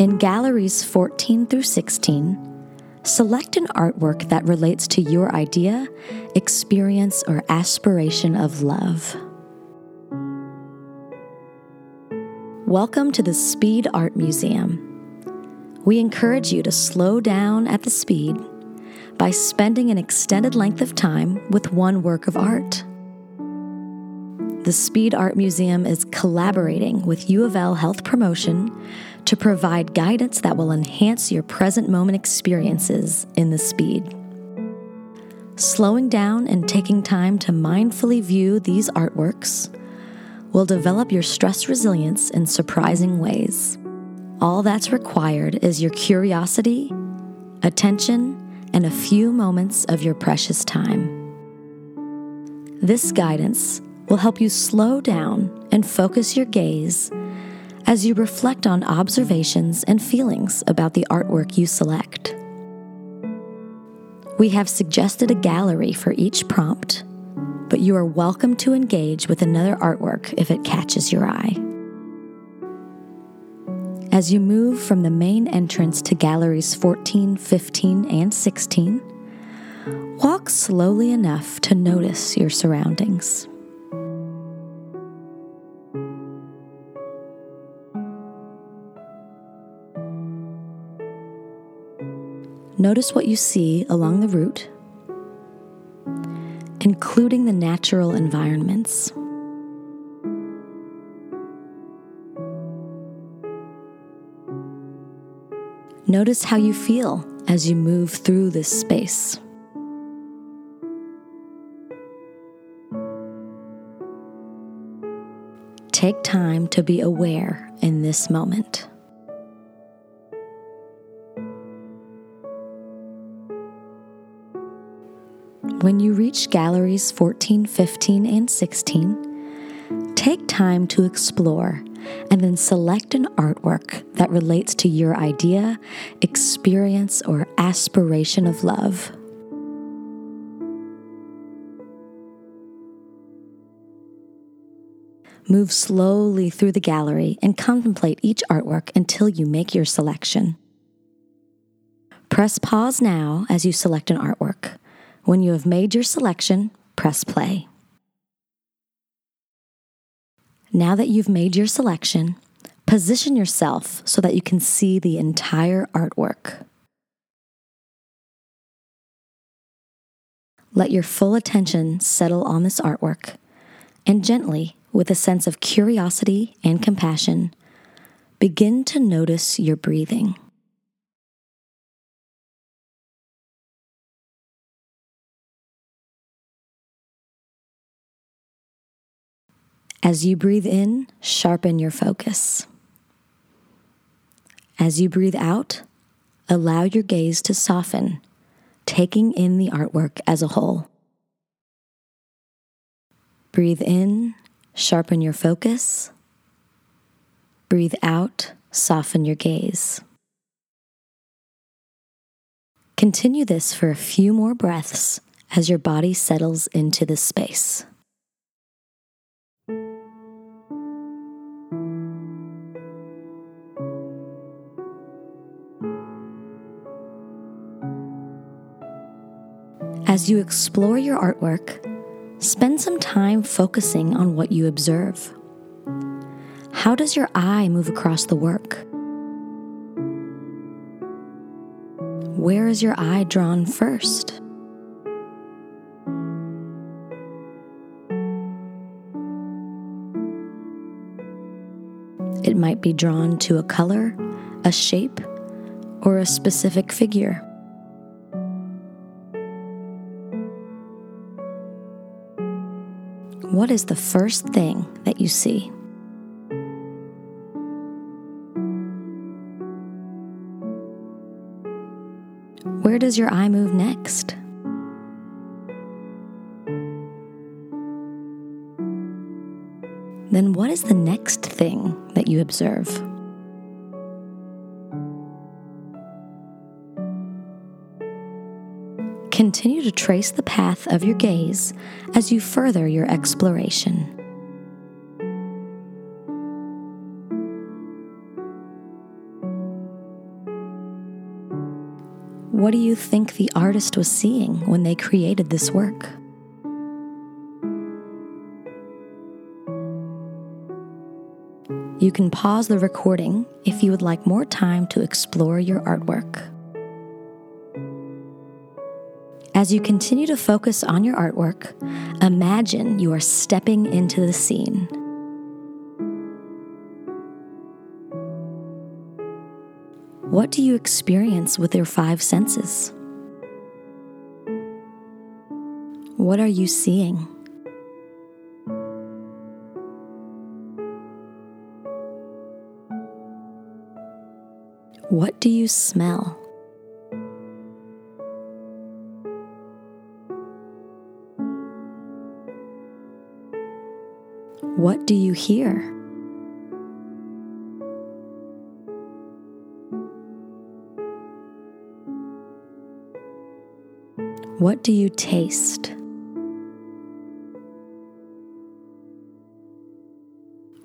In galleries 14 through 16, select an artwork that relates to your idea, experience, or aspiration of love. Welcome to the Speed Art Museum. We encourage you to slow down at the speed by spending an extended length of time with one work of art. The Speed Art Museum is collaborating with U of L Health Promotion to provide guidance that will enhance your present moment experiences in the speed. Slowing down and taking time to mindfully view these artworks will develop your stress resilience in surprising ways. All that's required is your curiosity, attention, and a few moments of your precious time. This guidance will help you slow down and focus your gaze as you reflect on observations and feelings about the artwork you select. We have suggested a gallery for each prompt, but you are welcome to engage with another artwork if it catches your eye. As you move from the main entrance to galleries 14, 15, and 16, walk slowly enough to notice your surroundings. Notice what you see along the route, including the natural environments. Notice how you feel as you move through this space. Take time to be aware in this moment. When you reach galleries 14, 15, and 16, take time to explore and then select an artwork that relates to your idea, experience, or aspiration of love. Move slowly through the gallery and contemplate each artwork until you make your selection. Press pause now as you select an artwork. When you have made your selection, press play. Now that you've made your selection, position yourself so that you can see the entire artwork. Let your full attention settle on this artwork and gently, with a sense of curiosity and compassion, begin to notice your breathing. As you breathe in, sharpen your focus. As you breathe out, allow your gaze to soften, taking in the artwork as a whole. Breathe in, sharpen your focus. Breathe out, soften your gaze. Continue this for a few more breaths as your body settles into the space. As you explore your artwork, spend some time focusing on what you observe. How does your eye move across the work? Where is your eye drawn first? It might be drawn to a color, a shape, or a specific figure. What is the first thing that you see? Where does your eye move next? Then, what is the next thing that you observe? Continue to trace the path of your gaze as you further your exploration. What do you think the artist was seeing when they created this work? You can pause the recording if you would like more time to explore your artwork. As you continue to focus on your artwork, imagine you are stepping into the scene. What do you experience with your five senses? What are you seeing? What do you smell? What do you hear? What do you taste?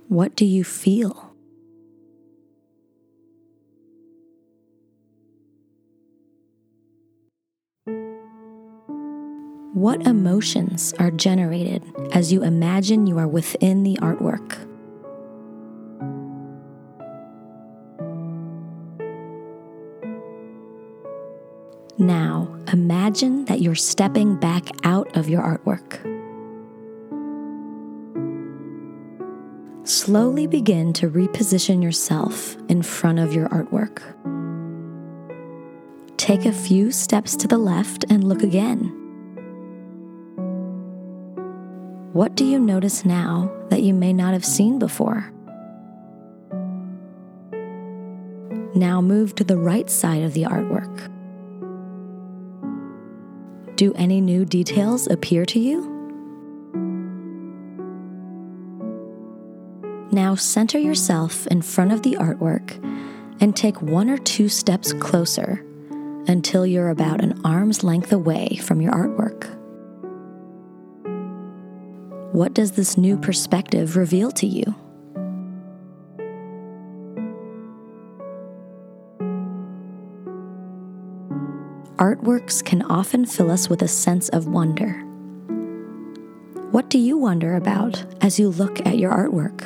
What do you feel? What emotions are generated as you imagine you are within the artwork? Now, imagine that you're stepping back out of your artwork. Slowly begin to reposition yourself in front of your artwork. Take a few steps to the left and look again. What do you notice now that you may not have seen before? Now move to the right side of the artwork. Do any new details appear to you? Now center yourself in front of the artwork and take one or two steps closer until you're about an arm's length away from your artwork. What does this new perspective reveal to you? Artworks can often fill us with a sense of wonder. What do you wonder about as you look at your artwork?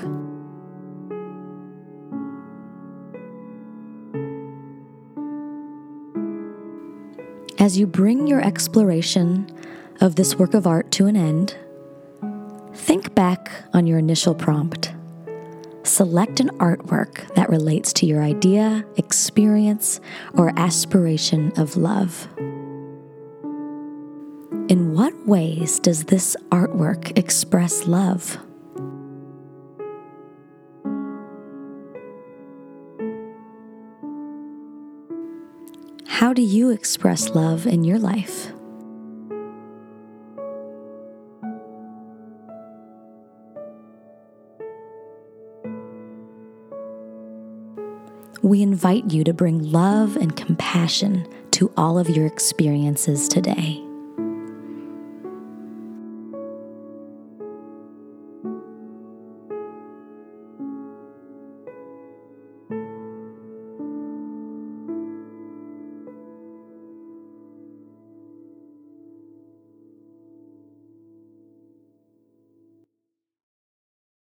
As you bring your exploration of this work of art to an end, back on your initial prompt. Select an artwork that relates to your idea, experience, or aspiration of love. In what ways does this artwork express love? How do you express love in your life? We invite you to bring love and compassion to all of your experiences today.